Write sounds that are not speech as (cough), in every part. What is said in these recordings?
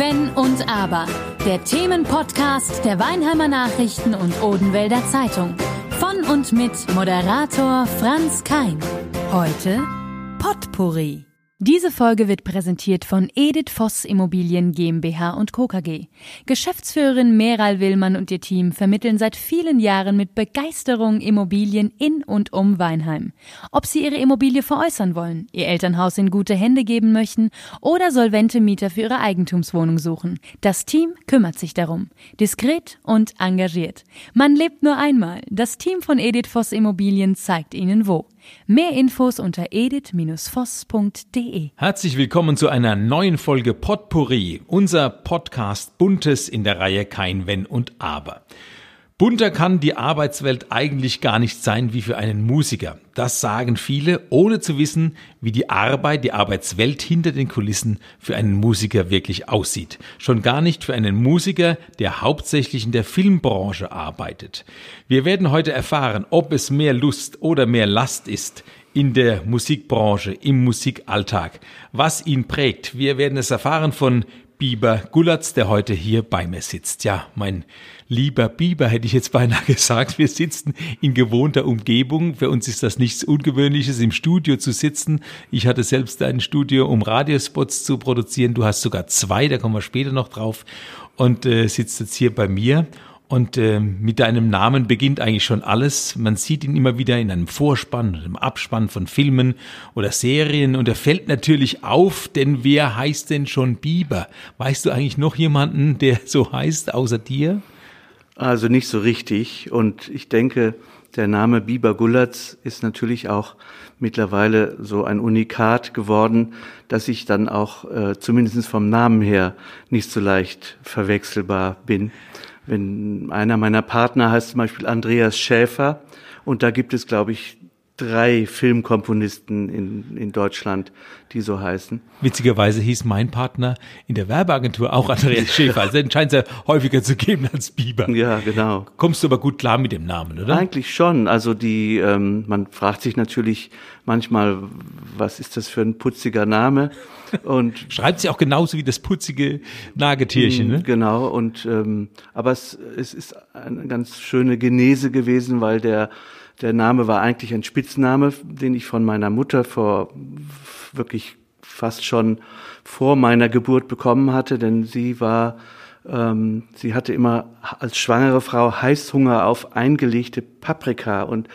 Wenn und Aber. Der Themenpodcast der Weinheimer Nachrichten und Odenwälder Zeitung. Von und mit Moderator Franz Kein. Heute Potpourri. Diese Folge wird präsentiert von Edith Voss Immobilien GmbH und Co. KG. Geschäftsführerin Meral Willmann und ihr Team vermitteln seit vielen Jahren mit Begeisterung Immobilien in und um Weinheim. Ob sie ihre Immobilie veräußern wollen, ihr Elternhaus in gute Hände geben möchten oder solvente Mieter für ihre Eigentumswohnung suchen. Das Team kümmert sich darum. Diskret und engagiert. Man lebt nur einmal. Das Team von Edith Voss Immobilien zeigt Ihnen wo. Mehr Infos unter edith-voss.de. Herzlich willkommen zu einer neuen Folge Potpourri, unser Podcast Buntes in der Reihe Kein Wenn und Aber. Bunter kann die Arbeitswelt eigentlich gar nicht sein wie für einen Musiker. Das sagen viele, ohne zu wissen, wie die Arbeit, die Arbeitswelt hinter den Kulissen für einen Musiker wirklich aussieht. Schon gar nicht für einen Musiker, der hauptsächlich in der Filmbranche arbeitet. Wir werden heute erfahren, ob es mehr Lust oder mehr Last ist, in der Musikbranche, im Musikalltag, was ihn prägt. Wir werden es erfahren von Biber Gullatz, der heute hier bei mir sitzt. Ja, mein lieber Biber, hätte ich jetzt beinahe (laughs) gesagt. Wir sitzen in gewohnter Umgebung. Für uns ist das nichts Ungewöhnliches, im Studio zu sitzen. Ich hatte selbst ein Studio, um Radiospots zu produzieren. Du hast sogar zwei, da kommen wir später noch drauf. Und äh, sitzt jetzt hier bei mir. Und äh, mit deinem Namen beginnt eigentlich schon alles. Man sieht ihn immer wieder in einem Vorspann, einem Abspann von Filmen oder Serien. Und er fällt natürlich auf, denn wer heißt denn schon Biber? Weißt du eigentlich noch jemanden, der so heißt, außer dir? Also nicht so richtig. Und ich denke, der Name Biber Gullatz ist natürlich auch mittlerweile so ein Unikat geworden, dass ich dann auch äh, zumindest vom Namen her nicht so leicht verwechselbar bin. Wenn einer meiner Partner heißt zum Beispiel Andreas Schäfer und da gibt es, glaube ich, drei Filmkomponisten in, in Deutschland, die so heißen. Witzigerweise hieß mein Partner in der Werbeagentur auch Andreas Schäfer. Also den scheint es ja häufiger zu geben als Bieber. Ja, genau. Kommst du aber gut klar mit dem Namen, oder? Eigentlich schon. Also die, ähm, man fragt sich natürlich manchmal, was ist das für ein putziger Name? Und (laughs) schreibt sie auch genauso wie das putzige Nagetierchen, ne? Genau. Und ähm, aber es, es ist eine ganz schöne Genese gewesen, weil der der Name war eigentlich ein Spitzname, den ich von meiner Mutter vor wirklich fast schon vor meiner Geburt bekommen hatte, denn sie war ähm, sie hatte immer als schwangere Frau Heißhunger auf eingelegte Paprika. Und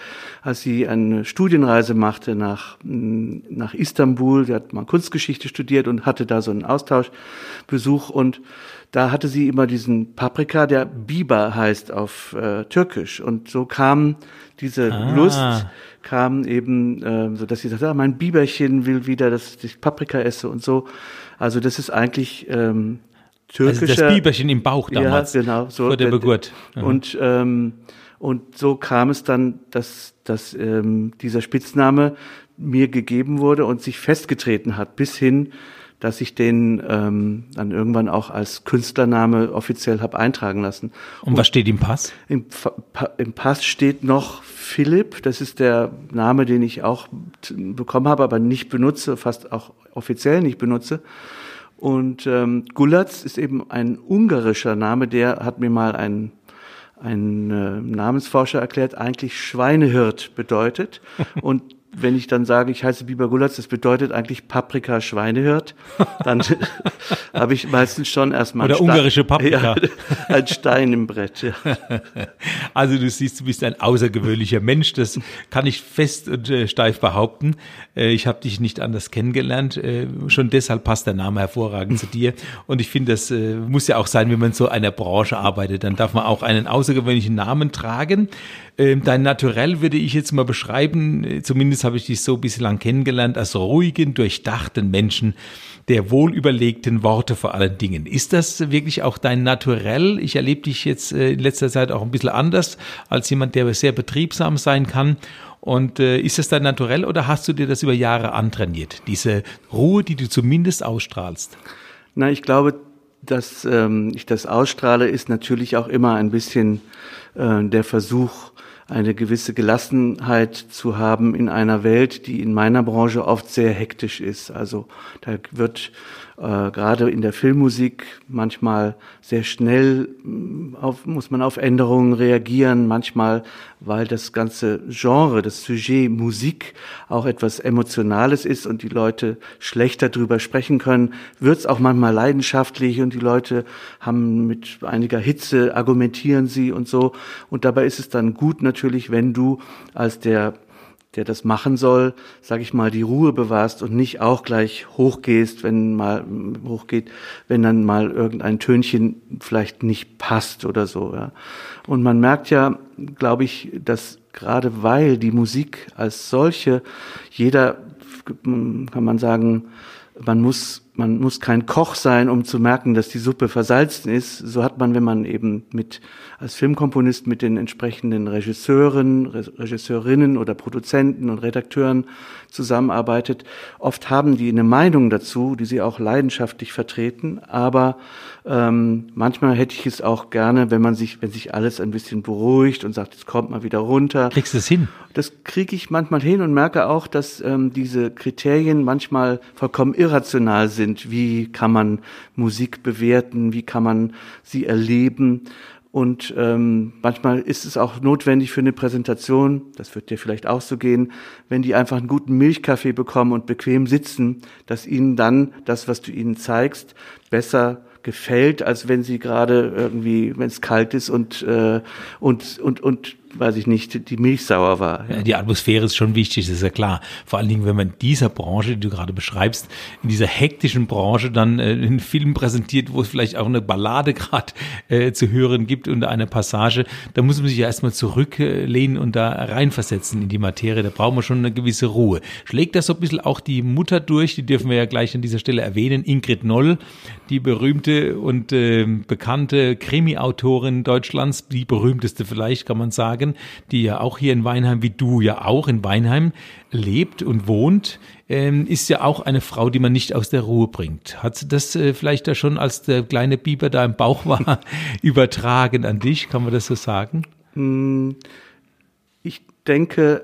als sie eine Studienreise machte nach, nach Istanbul, sie hat mal Kunstgeschichte studiert und hatte da so einen Austauschbesuch und da hatte sie immer diesen Paprika, der Biber heißt auf äh, Türkisch. Und so kam diese ah. Lust, kam eben, äh, so dass sie sagte, ah, mein Biberchen will wieder, dass ich Paprika esse und so. Also das ist eigentlich ähm, türkischer. Also das Biberchen im Bauch damals. Ja, genau. So, vor der Geburt. Mhm. Und, ähm, und so kam es dann, dass, dass ähm, dieser Spitzname mir gegeben wurde und sich festgetreten hat, bis hin, dass ich den ähm, dann irgendwann auch als Künstlername offiziell habe eintragen lassen. Und, und was steht im Pass? Im, Im Pass steht noch Philipp, das ist der Name, den ich auch bekommen habe, aber nicht benutze, fast auch offiziell nicht benutze. Und ähm, Gulatz ist eben ein ungarischer Name, der hat mir mal ein, ein äh, Namensforscher erklärt, eigentlich Schweinehirt bedeutet. (laughs) Und wenn ich dann sage, ich heiße Biber Gulatz, das bedeutet eigentlich Paprika Schweinehirt, dann (laughs) habe ich meistens schon erstmal Oder ungarische Paprika. Ja, ein Stein im Brett. Ja. (laughs) Also du siehst, du bist ein außergewöhnlicher Mensch, das kann ich fest und äh, steif behaupten. Äh, ich habe dich nicht anders kennengelernt, äh, schon deshalb passt der Name hervorragend zu dir und ich finde, das äh, muss ja auch sein, wenn man so einer Branche arbeitet, dann darf man auch einen außergewöhnlichen Namen tragen. Ähm, dein Naturell würde ich jetzt mal beschreiben, äh, zumindest habe ich dich so bislang kennengelernt, als ruhigen, durchdachten Menschen, der wohlüberlegten Worte vor allen Dingen. Ist das wirklich auch dein Naturell? Ich erlebe dich jetzt äh, in letzter Zeit auch ein bisschen anders als jemand, der sehr betriebsam sein kann. Und äh, ist das dein Naturell oder hast du dir das über Jahre antrainiert? Diese Ruhe, die du zumindest ausstrahlst? Na, ich glaube, dass ähm, ich das ausstrahle, ist natürlich auch immer ein bisschen äh, der Versuch, eine gewisse Gelassenheit zu haben in einer Welt, die in meiner Branche oft sehr hektisch ist. Also da wird äh, gerade in der Filmmusik manchmal sehr schnell auf, muss man auf Änderungen reagieren, manchmal, weil das ganze Genre, das Sujet Musik auch etwas Emotionales ist und die Leute schlechter drüber sprechen können, wird es auch manchmal leidenschaftlich und die Leute haben mit einiger Hitze argumentieren sie und so. Und dabei ist es dann gut natürlich, wenn du als der der das machen soll, sage ich mal, die Ruhe bewahrst und nicht auch gleich hochgehst, wenn mal hochgeht, wenn dann mal irgendein Tönchen vielleicht nicht passt oder so. Ja. Und man merkt ja, glaube ich, dass gerade weil die Musik als solche jeder kann man sagen, man muss man muss kein Koch sein, um zu merken, dass die Suppe versalzen ist. So hat man, wenn man eben mit als Filmkomponist mit den entsprechenden Regisseuren, Regisseurinnen oder Produzenten und Redakteuren zusammenarbeitet. Oft haben die eine Meinung dazu, die sie auch leidenschaftlich vertreten, aber ähm, manchmal hätte ich es auch gerne, wenn man sich, wenn sich alles ein bisschen beruhigt und sagt, jetzt kommt mal wieder runter. Kriegst du es hin? Das kriege ich manchmal hin und merke auch, dass ähm, diese Kriterien manchmal vollkommen irrational sind. Wie kann man Musik bewerten? Wie kann man sie erleben? Und ähm, manchmal ist es auch notwendig für eine Präsentation, das wird dir vielleicht auch so gehen, wenn die einfach einen guten Milchkaffee bekommen und bequem sitzen, dass ihnen dann das, was du ihnen zeigst, besser gefällt, als wenn sie gerade irgendwie, wenn es kalt ist und, äh, und, und, und weiß ich nicht, die Milch sauer war. Ja. Die Atmosphäre ist schon wichtig, das ist ja klar. Vor allen Dingen, wenn man in dieser Branche, die du gerade beschreibst, in dieser hektischen Branche dann äh, einen Film präsentiert, wo es vielleicht auch eine Ballade gerade äh, zu hören gibt unter einer Passage, da muss man sich ja erstmal zurücklehnen und da reinversetzen in die Materie. Da braucht man schon eine gewisse Ruhe. Schlägt das so ein bisschen auch die Mutter durch, die dürfen wir ja gleich an dieser Stelle erwähnen, Ingrid Noll, die berühmte und äh, bekannte Krimi-Autorin Deutschlands, die berühmteste vielleicht, kann man sagen Hagen, die ja auch hier in Weinheim, wie du ja auch in Weinheim lebt und wohnt, ähm, ist ja auch eine Frau, die man nicht aus der Ruhe bringt. Hat sie das äh, vielleicht da schon, als der kleine Biber da im Bauch war, (laughs) übertragen an dich? Kann man das so sagen? Hm, ich denke,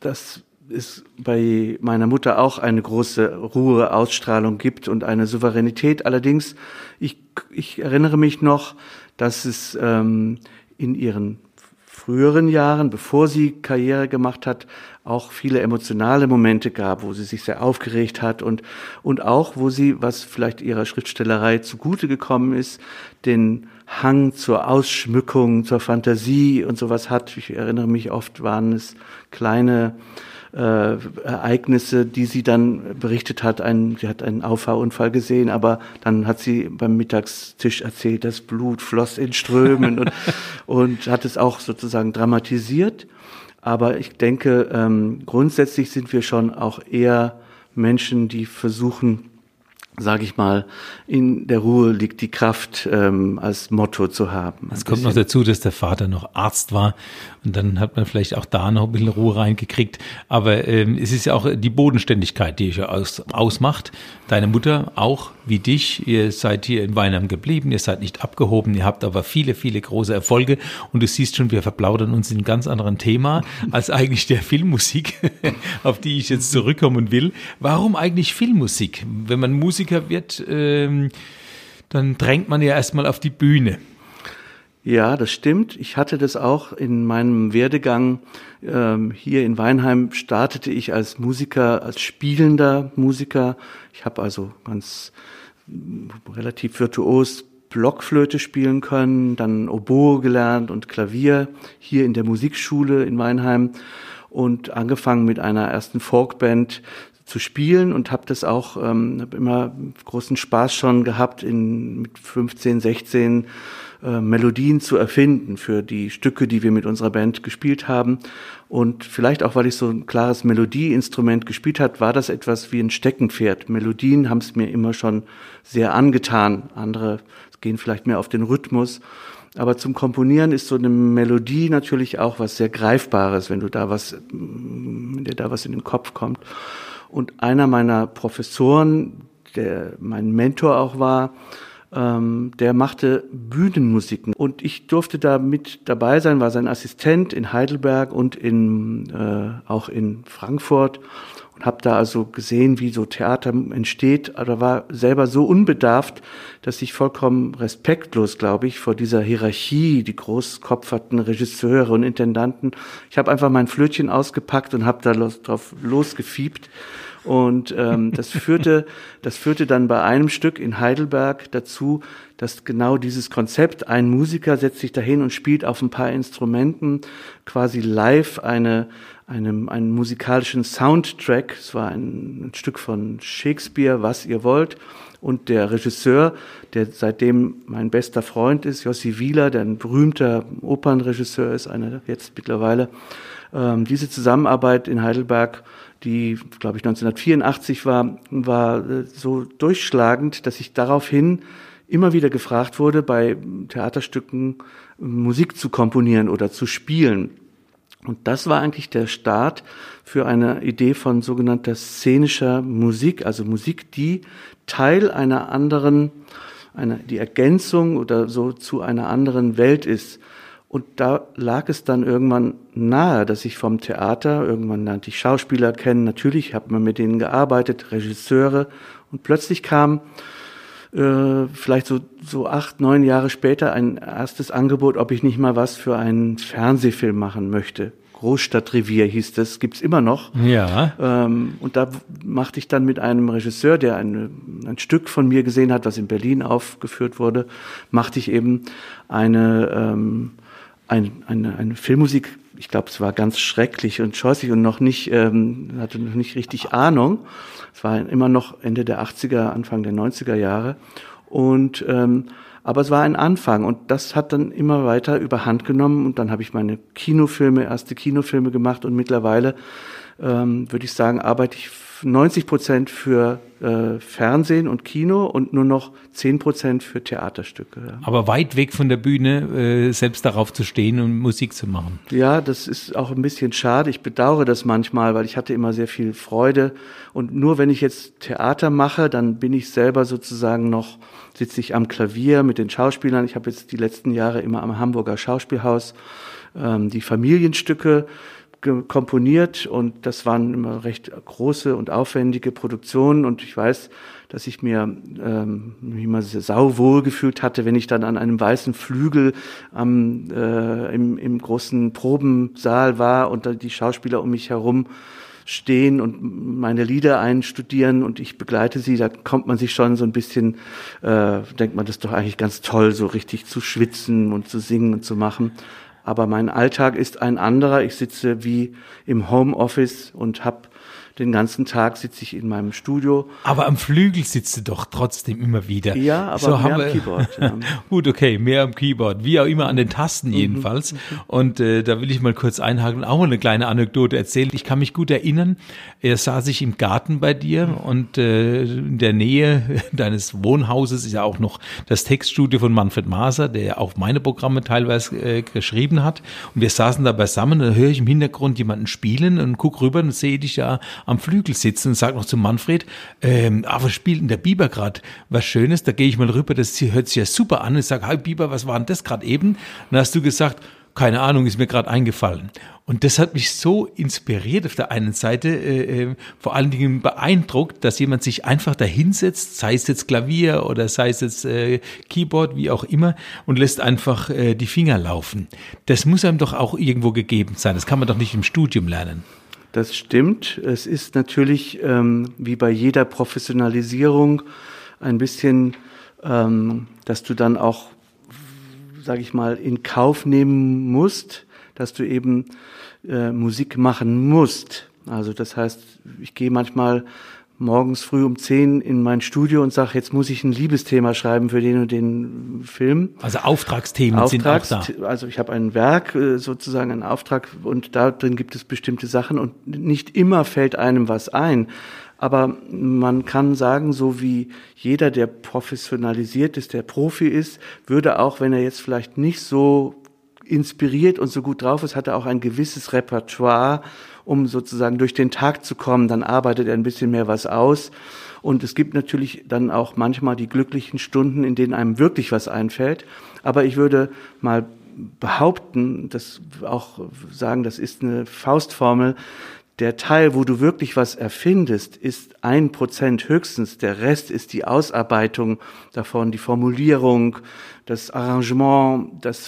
dass es bei meiner Mutter auch eine große Ruhe, Ausstrahlung gibt und eine Souveränität. Allerdings, ich, ich erinnere mich noch, dass es ähm, in ihren früheren Jahren, bevor sie Karriere gemacht hat, auch viele emotionale Momente gab, wo sie sich sehr aufgeregt hat und, und auch, wo sie, was vielleicht ihrer Schriftstellerei zugute gekommen ist, den Hang zur Ausschmückung, zur Fantasie und sowas hat. Ich erinnere mich oft, waren es kleine äh, Ereignisse, die sie dann berichtet hat. Ein, sie hat einen Auffahrunfall gesehen, aber dann hat sie beim Mittagstisch erzählt, das Blut floss in Strömen und, (laughs) und hat es auch sozusagen dramatisiert. Aber ich denke, ähm, grundsätzlich sind wir schon auch eher Menschen, die versuchen, sage ich mal, in der Ruhe liegt die Kraft ähm, als Motto zu haben. Es kommt noch dazu, dass der Vater noch Arzt war und dann hat man vielleicht auch da noch ein bisschen Ruhe reingekriegt. Aber ähm, es ist ja auch die Bodenständigkeit, die euch aus, ausmacht. Deine Mutter auch, wie dich. Ihr seid hier in Weinheim geblieben, ihr seid nicht abgehoben, ihr habt aber viele, viele große Erfolge. Und du siehst schon, wir verplaudern uns in einem ganz anderen Thema (laughs) als eigentlich der Filmmusik, (laughs) auf die ich jetzt zurückkommen will. Warum eigentlich Filmmusik? Wenn man Musiker wird, ähm, dann drängt man ja erstmal auf die Bühne. Ja, das stimmt. Ich hatte das auch in meinem Werdegang. Ähm, hier in Weinheim startete ich als Musiker, als spielender Musiker. Ich habe also ganz äh, relativ virtuos Blockflöte spielen können, dann Oboe gelernt und Klavier hier in der Musikschule in Weinheim und angefangen mit einer ersten Folkband zu spielen und habe das auch ähm, hab immer großen Spaß schon gehabt in mit 15, 16 äh, Melodien zu erfinden für die Stücke, die wir mit unserer Band gespielt haben. Und vielleicht auch, weil ich so ein klares Melodieinstrument gespielt hat, war das etwas wie ein Steckenpferd. Melodien haben es mir immer schon sehr angetan. Andere gehen vielleicht mehr auf den Rhythmus. Aber zum Komponieren ist so eine Melodie natürlich auch was sehr Greifbares, wenn du da was, wenn dir da was in den Kopf kommt. Und einer meiner Professoren, der mein Mentor auch war, ähm, der machte Bühnenmusiken und ich durfte da mit dabei sein, war sein Assistent in Heidelberg und in, äh, auch in Frankfurt und habe da also gesehen, wie so Theater entsteht, aber war selber so unbedarft, dass ich vollkommen respektlos, glaube ich, vor dieser Hierarchie, die großkopferten Regisseure und Intendanten. Ich habe einfach mein Flötchen ausgepackt und habe da los, drauf losgefiebt. Und ähm, das führte, das führte dann bei einem Stück in Heidelberg dazu, dass genau dieses Konzept, ein Musiker setzt sich dahin und spielt auf ein paar Instrumenten quasi live eine einem, einen musikalischen Soundtrack. Es war ein, ein Stück von Shakespeare, was ihr wollt. Und der Regisseur, der seitdem mein bester Freund ist, Jossi Wieler, der ein berühmter Opernregisseur ist, einer jetzt mittlerweile, ähm, diese Zusammenarbeit in Heidelberg, die, glaube ich, 1984 war, war äh, so durchschlagend, dass ich daraufhin immer wieder gefragt wurde, bei Theaterstücken Musik zu komponieren oder zu spielen. Und das war eigentlich der Start für eine Idee von sogenannter szenischer Musik, also Musik, die Teil einer anderen, einer, die Ergänzung oder so zu einer anderen Welt ist. Und da lag es dann irgendwann nahe, dass ich vom Theater, irgendwann lernte ich Schauspieler kennen, natürlich hat man mit denen gearbeitet, Regisseure, und plötzlich kam äh, vielleicht so, so acht, neun Jahre später ein erstes Angebot, ob ich nicht mal was für einen Fernsehfilm machen möchte. Großstadtrevier hieß das, gibt's immer noch. Ja. Ähm, und da machte ich dann mit einem Regisseur, der ein, ein Stück von mir gesehen hat, was in Berlin aufgeführt wurde, machte ich eben eine, ähm, ein, eine, eine Filmmusik. Ich glaube, es war ganz schrecklich und scheußlich und noch nicht, ähm, hatte noch nicht richtig Ahnung. Es war immer noch Ende der 80er, Anfang der 90er Jahre. Und ähm, aber es war ein Anfang und das hat dann immer weiter überhand genommen und dann habe ich meine Kinofilme, erste Kinofilme gemacht und mittlerweile ähm, würde ich sagen, arbeite ich 90 Prozent für äh, Fernsehen und Kino und nur noch 10 Prozent für Theaterstücke. Ja. Aber weit weg von der Bühne, äh, selbst darauf zu stehen und Musik zu machen. Ja, das ist auch ein bisschen schade. Ich bedauere das manchmal, weil ich hatte immer sehr viel Freude. Und nur wenn ich jetzt Theater mache, dann bin ich selber sozusagen noch, sitze ich am Klavier mit den Schauspielern. Ich habe jetzt die letzten Jahre immer am Hamburger Schauspielhaus ähm, die Familienstücke komponiert und das waren immer recht große und aufwendige Produktionen und ich weiß, dass ich mir ähm, immer sauwohl gefühlt hatte, wenn ich dann an einem weißen Flügel am, äh, im, im großen Probensaal war und da die Schauspieler um mich herum stehen und meine Lieder einstudieren und ich begleite sie, da kommt man sich schon so ein bisschen, äh, denkt man, das ist doch eigentlich ganz toll, so richtig zu schwitzen und zu singen und zu machen aber mein Alltag ist ein anderer. Ich sitze wie im Homeoffice und habe den ganzen Tag sitze ich in meinem Studio. Aber am Flügel sitzt du doch trotzdem immer wieder. Ja, aber so mehr am Keyboard. (laughs) Ja. Gut, okay, mehr am Keyboard. Wie auch immer an den Tasten mhm. jedenfalls. Mhm. Und äh, da will ich mal kurz einhaken, auch eine kleine Anekdote erzählen. Ich kann mich gut erinnern, er saß ich im Garten bei dir mhm. und äh, in der Nähe (laughs) deines Wohnhauses ist ja auch noch das Textstudio von Manfred Maser, der ja auch meine Programme teilweise äh, geschrieben hat. Und wir saßen da beisammen, da höre ich im Hintergrund jemanden spielen und guck rüber und sehe dich ja am Flügel sitzen und sage noch zu Manfred, ähm, ah, spielt denn der Biber gerade was Schönes? Da gehe ich mal rüber, das hört sich ja super an. Ich sage, hi Biber, was war denn das gerade eben? Dann hast du gesagt, keine Ahnung, ist mir gerade eingefallen. Und das hat mich so inspiriert auf der einen Seite, äh, äh, vor allen Dingen beeindruckt, dass jemand sich einfach dahinsetzt, sei es jetzt Klavier oder sei es jetzt äh, Keyboard, wie auch immer, und lässt einfach äh, die Finger laufen. Das muss einem doch auch irgendwo gegeben sein. Das kann man doch nicht im Studium lernen. Das stimmt. Es ist natürlich ähm, wie bei jeder Professionalisierung ein bisschen, ähm, dass du dann auch, sage ich mal, in Kauf nehmen musst, dass du eben äh, Musik machen musst. Also das heißt, ich gehe manchmal morgens früh um zehn in mein Studio und sage, jetzt muss ich ein Liebesthema schreiben für den und den Film. Also Auftragsthemen Auftrags, sind auch da. Also ich habe ein Werk, äh, sozusagen einen Auftrag und da drin gibt es bestimmte Sachen und nicht immer fällt einem was ein. Aber man kann sagen, so wie jeder, der professionalisiert ist, der Profi ist, würde auch, wenn er jetzt vielleicht nicht so inspiriert und so gut drauf ist, hat er auch ein gewisses Repertoire um sozusagen durch den Tag zu kommen. Dann arbeitet er ein bisschen mehr was aus. Und es gibt natürlich dann auch manchmal die glücklichen Stunden, in denen einem wirklich was einfällt. Aber ich würde mal behaupten, das auch sagen, das ist eine Faustformel, der Teil, wo du wirklich was erfindest, ist ein Prozent höchstens. Der Rest ist die Ausarbeitung davon, die Formulierung, das Arrangement, das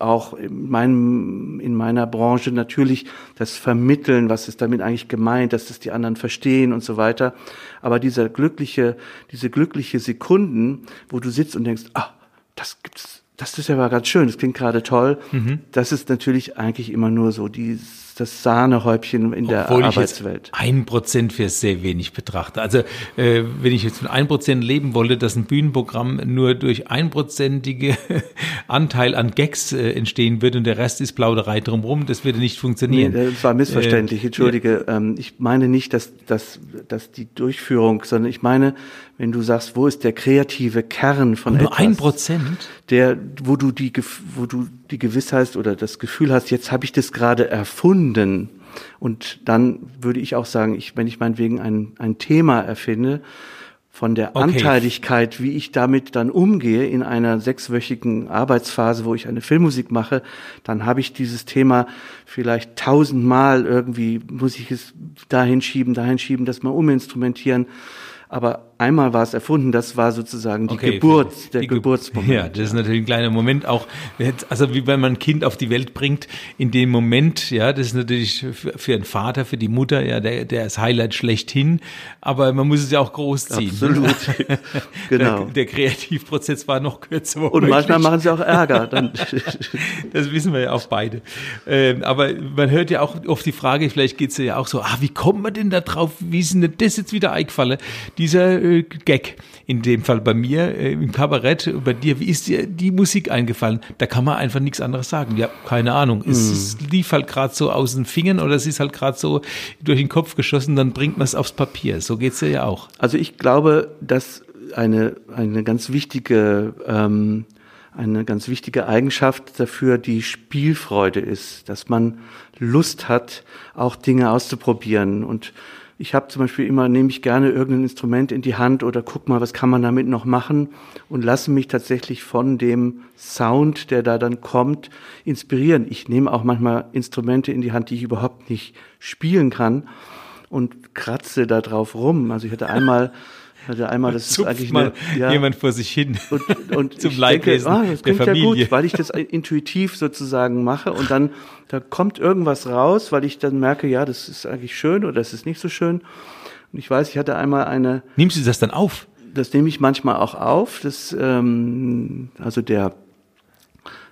auch in, meinem, in meiner Branche natürlich das Vermitteln, was ist damit eigentlich gemeint, dass das die anderen verstehen und so weiter. Aber dieser glückliche, diese glückliche Sekunden, wo du sitzt und denkst, ah, das gibt's, das ist ja mal ganz schön, das klingt gerade toll. Mhm. Das ist natürlich eigentlich immer nur so dieses das Sahnehäubchen in der Obwohl Arbeitswelt. Ein Prozent für sehr wenig betrachte. Also äh, wenn ich jetzt von ein Prozent leben wollte, dass ein Bühnenprogramm nur durch einprozentige (laughs) Anteil an Gags äh, entstehen wird und der Rest ist Plauderei drumherum, das würde nicht funktionieren. Nee, das war missverständlich. Äh, Entschuldige, äh, ähm, ich meine nicht, dass, dass, dass die Durchführung, sondern ich meine, wenn du sagst, wo ist der kreative Kern von nur etwas? Nur ein Prozent? Der, wo du die, wo du die Gewissheit oder das Gefühl hast, jetzt habe ich das gerade erfunden. Und dann würde ich auch sagen, ich, wenn ich meinetwegen ein, ein Thema erfinde, von der okay. Anteiligkeit, wie ich damit dann umgehe in einer sechswöchigen Arbeitsphase, wo ich eine Filmmusik mache, dann habe ich dieses Thema vielleicht tausendmal irgendwie, muss ich es dahin schieben, dahin schieben, das mal uminstrumentieren aber einmal war es erfunden, das war sozusagen die okay, Geburt, der die Geburtsmoment. Ja, das ist natürlich ein kleiner Moment auch, also wie wenn man ein Kind auf die Welt bringt, in dem Moment, ja, das ist natürlich für, für einen Vater, für die Mutter, ja, der, der ist Highlight schlechthin, aber man muss es ja auch großziehen. Absolut, (laughs) genau. Der, der, Kreativprozess war noch kürzer. Und manchmal machen sie auch Ärger. Dann (laughs) das wissen wir ja auch beide. Ähm, aber man hört ja auch oft die Frage, vielleicht geht es ja auch so, ah, wie kommt man denn da drauf, wie ist denn das jetzt wieder eingefallen? Dieser äh, Gag, in dem Fall bei mir äh, im Kabarett, bei dir, wie ist dir die Musik eingefallen? Da kann man einfach nichts anderes sagen. Ja, keine Ahnung. Mm. Es, hm. lief halt gerade so aus den Fingern oder es ist halt gerade so durch den Kopf geschossen, dann bringt man es aufs Papier. So geht's ja auch. Also ich glaube, dass eine, eine ganz wichtige ähm, eine ganz wichtige Eigenschaft dafür die Spielfreude ist, dass man Lust hat, auch Dinge auszuprobieren und ich habe zum Beispiel immer, nehme ich gerne irgendein Instrument in die Hand oder guck mal, was kann man damit noch machen und lasse mich tatsächlich von dem Sound, der da dann kommt, inspirieren. Ich nehme auch manchmal Instrumente in die Hand, die ich überhaupt nicht spielen kann und kratze da drauf rum. Also ich hatte (laughs) einmal hatte einmal, das ist eigentlich mal eine, ja, jemand vor sich hin und, und (laughs) zum Leidwesen denke, ah, das klingt ja gut, weil ich das (laughs) intuitiv sozusagen mache und dann da kommt irgendwas raus, weil ich dann merke, ja, das ist eigentlich schön oder das ist nicht so schön. Und ich weiß, ich hatte einmal eine. Nimmst du das dann auf? Das nehme ich manchmal auch auf. Das, ähm, also der,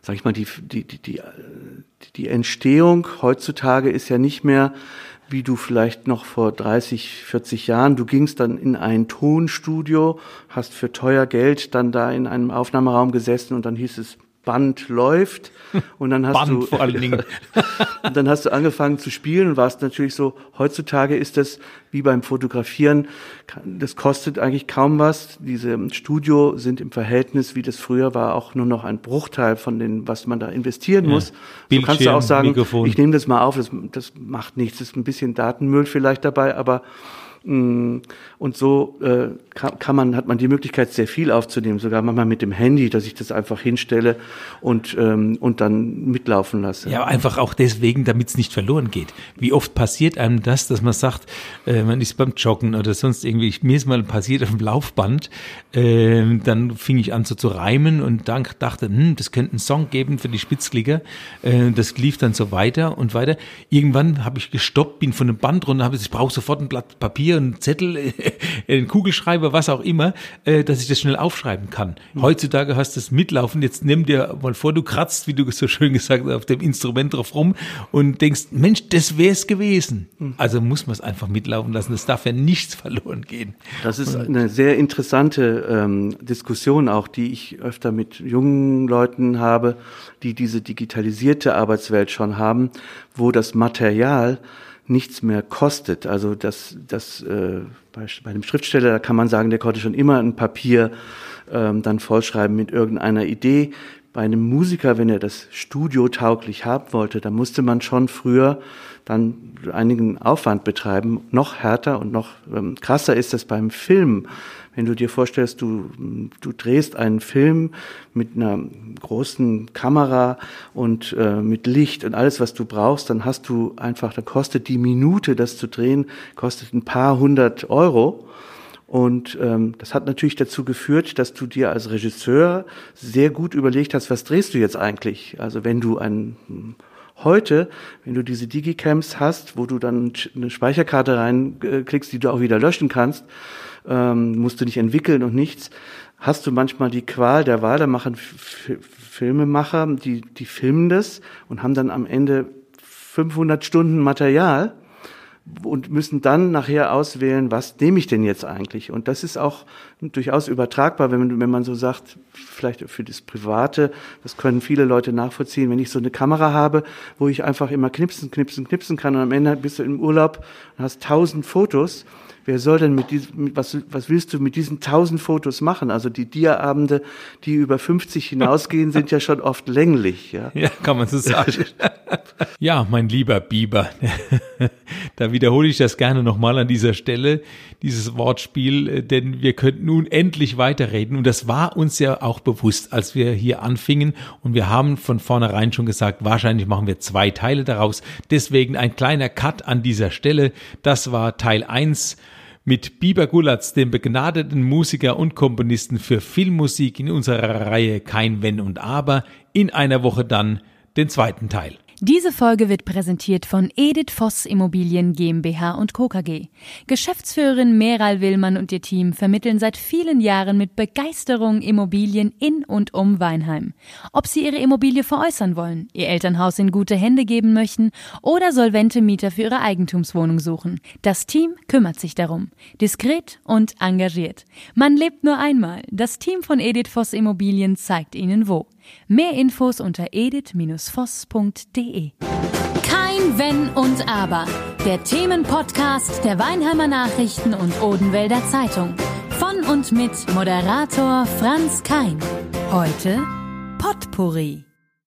sag ich mal, die, die, die, die, die Entstehung heutzutage ist ja nicht mehr wie du vielleicht noch vor 30, 40 Jahren, du gingst dann in ein Tonstudio, hast für teuer Geld dann da in einem Aufnahmeraum gesessen und dann hieß es, Band läuft und dann hast Band du vor allen Dingen. (laughs) und dann hast du angefangen zu spielen und warst natürlich so heutzutage ist das wie beim Fotografieren das kostet eigentlich kaum was diese Studio sind im Verhältnis wie das früher war auch nur noch ein Bruchteil von den was man da investieren muss ja. Bildschirm, so kannst du auch sagen Mikrofon. ich nehme das mal auf das, das macht nichts das ist ein bisschen Datenmüll vielleicht dabei aber und so äh, kann, man, hat man die Möglichkeit, sehr viel aufzunehmen, sogar manchmal mit dem Handy, dass ich das einfach hinstelle und, ähm, und dann mitlaufen lasse. Ja, einfach auch deswegen, damit es nicht verloren geht. Wie oft passiert einem das, dass man sagt, äh, man ist beim Joggen oder sonst irgendwie, mir ist mal passiert auf dem Laufband, äh, dann fing ich an so zu reimen und dachte, hm, das könnte einen Song geben für die Spitzklicker. Äh, das lief dann so weiter und weiter. Irgendwann habe ich gestoppt, bin von dem Band runter, habe ich brauche sofort ein Blatt Papier Papier, einen Zettel, (laughs) einen Kugelschreiber, was auch immer, äh, dass ich das schnell aufschreiben kann. Mhm. Heutzutage hast du es mitlaufen. Jetzt nimm dir mal vor, du kratzt, wie du so schön gesagt hast, auf dem Instrument drauf rum und denkst, Mensch, das wäre es gewesen. Mhm. Also muss man es einfach mitlaufen lassen. Es darf ja nichts (laughs) verloren gehen. Das ist eine sehr interessante ähm, Diskussion auch, die ich öfter mit jungen Leuten habe, die diese digitalisierte Arbeitswelt schon haben, wo das Material nichts mehr kostet. Also das, das äh, bei, bei einem Schriftsteller, da kann man sagen, der konnte schon immer ein Papier ähm, dann vollschreiben mit irgendeiner Idee. Bei einem Musiker, wenn er das studiotauglich haben wollte, dann musste man schon früher dann einigen Aufwand betreiben. Noch härter und noch ähm, krasser ist das beim Film. Wenn du dir vorstellst, du, du drehst einen Film mit einer großen Kamera und äh, mit Licht und alles, was du brauchst, dann hast du einfach, dann kostet die Minute, das zu drehen, kostet ein paar hundert Euro. Und ähm, das hat natürlich dazu geführt, dass du dir als Regisseur sehr gut überlegt hast, was drehst du jetzt eigentlich? Also wenn du ein Heute, wenn du diese Digicams hast, wo du dann eine Speicherkarte reinklickst, die du auch wieder löschen kannst, ähm, musst du nicht entwickeln und nichts, hast du manchmal die Qual der Wahl, da machen F Filmemacher, die, die filmen das und haben dann am Ende 500 Stunden Material und müssen dann nachher auswählen, was nehme ich denn jetzt eigentlich? Und das ist auch durchaus übertragbar, wenn man, wenn man so sagt, vielleicht für das Private, das können viele Leute nachvollziehen, wenn ich so eine Kamera habe, wo ich einfach immer knipsen, knipsen, knipsen kann und am Ende bist du im Urlaub und hast tausend Fotos wer soll denn mit diesem, was, was willst du mit diesen tausend Fotos machen? Also die Dia-Abende, die über 50 hinausgehen, sind ja schon oft länglich. Ja, ja kann man so sagen. (laughs) ja, mein lieber Biber, (laughs) da wiederhole ich das gerne nochmal an dieser Stelle, dieses Wortspiel, denn wir könnten nun endlich weiterreden und das war uns ja auch bewusst, als wir hier anfingen und wir haben von vornherein schon gesagt, wahrscheinlich machen wir zwei Teile daraus. Deswegen ein kleiner Cut an dieser Stelle. Das war Teil 1 mit Biber Gulatz, dem begnadeten Musiker und Komponisten für Filmmusik in unserer Reihe Kein Wenn und Aber, in einer Woche dann den zweiten Teil. Diese Folge wird präsentiert von Edith Voss Immobilien GmbH und Co. KG. Geschäftsführerin Meral Willmann und ihr Team vermitteln seit vielen Jahren mit Begeisterung Immobilien in und um Weinheim. Ob sie ihre Immobilie veräußern wollen, ihr Elternhaus in gute Hände geben möchten oder solvente Mieter für ihre Eigentumswohnung suchen. Das Team kümmert sich darum. Diskret und engagiert. Man lebt nur einmal. Das Team von Edith Voss Immobilien zeigt Ihnen wo. Mehr Infos unter edith-voss.de. Kein Wenn und Aber. Der Themenpodcast der Weinheimer Nachrichten und Odenwälder Zeitung. Von und mit Moderator Franz Kein. Heute Potpourri.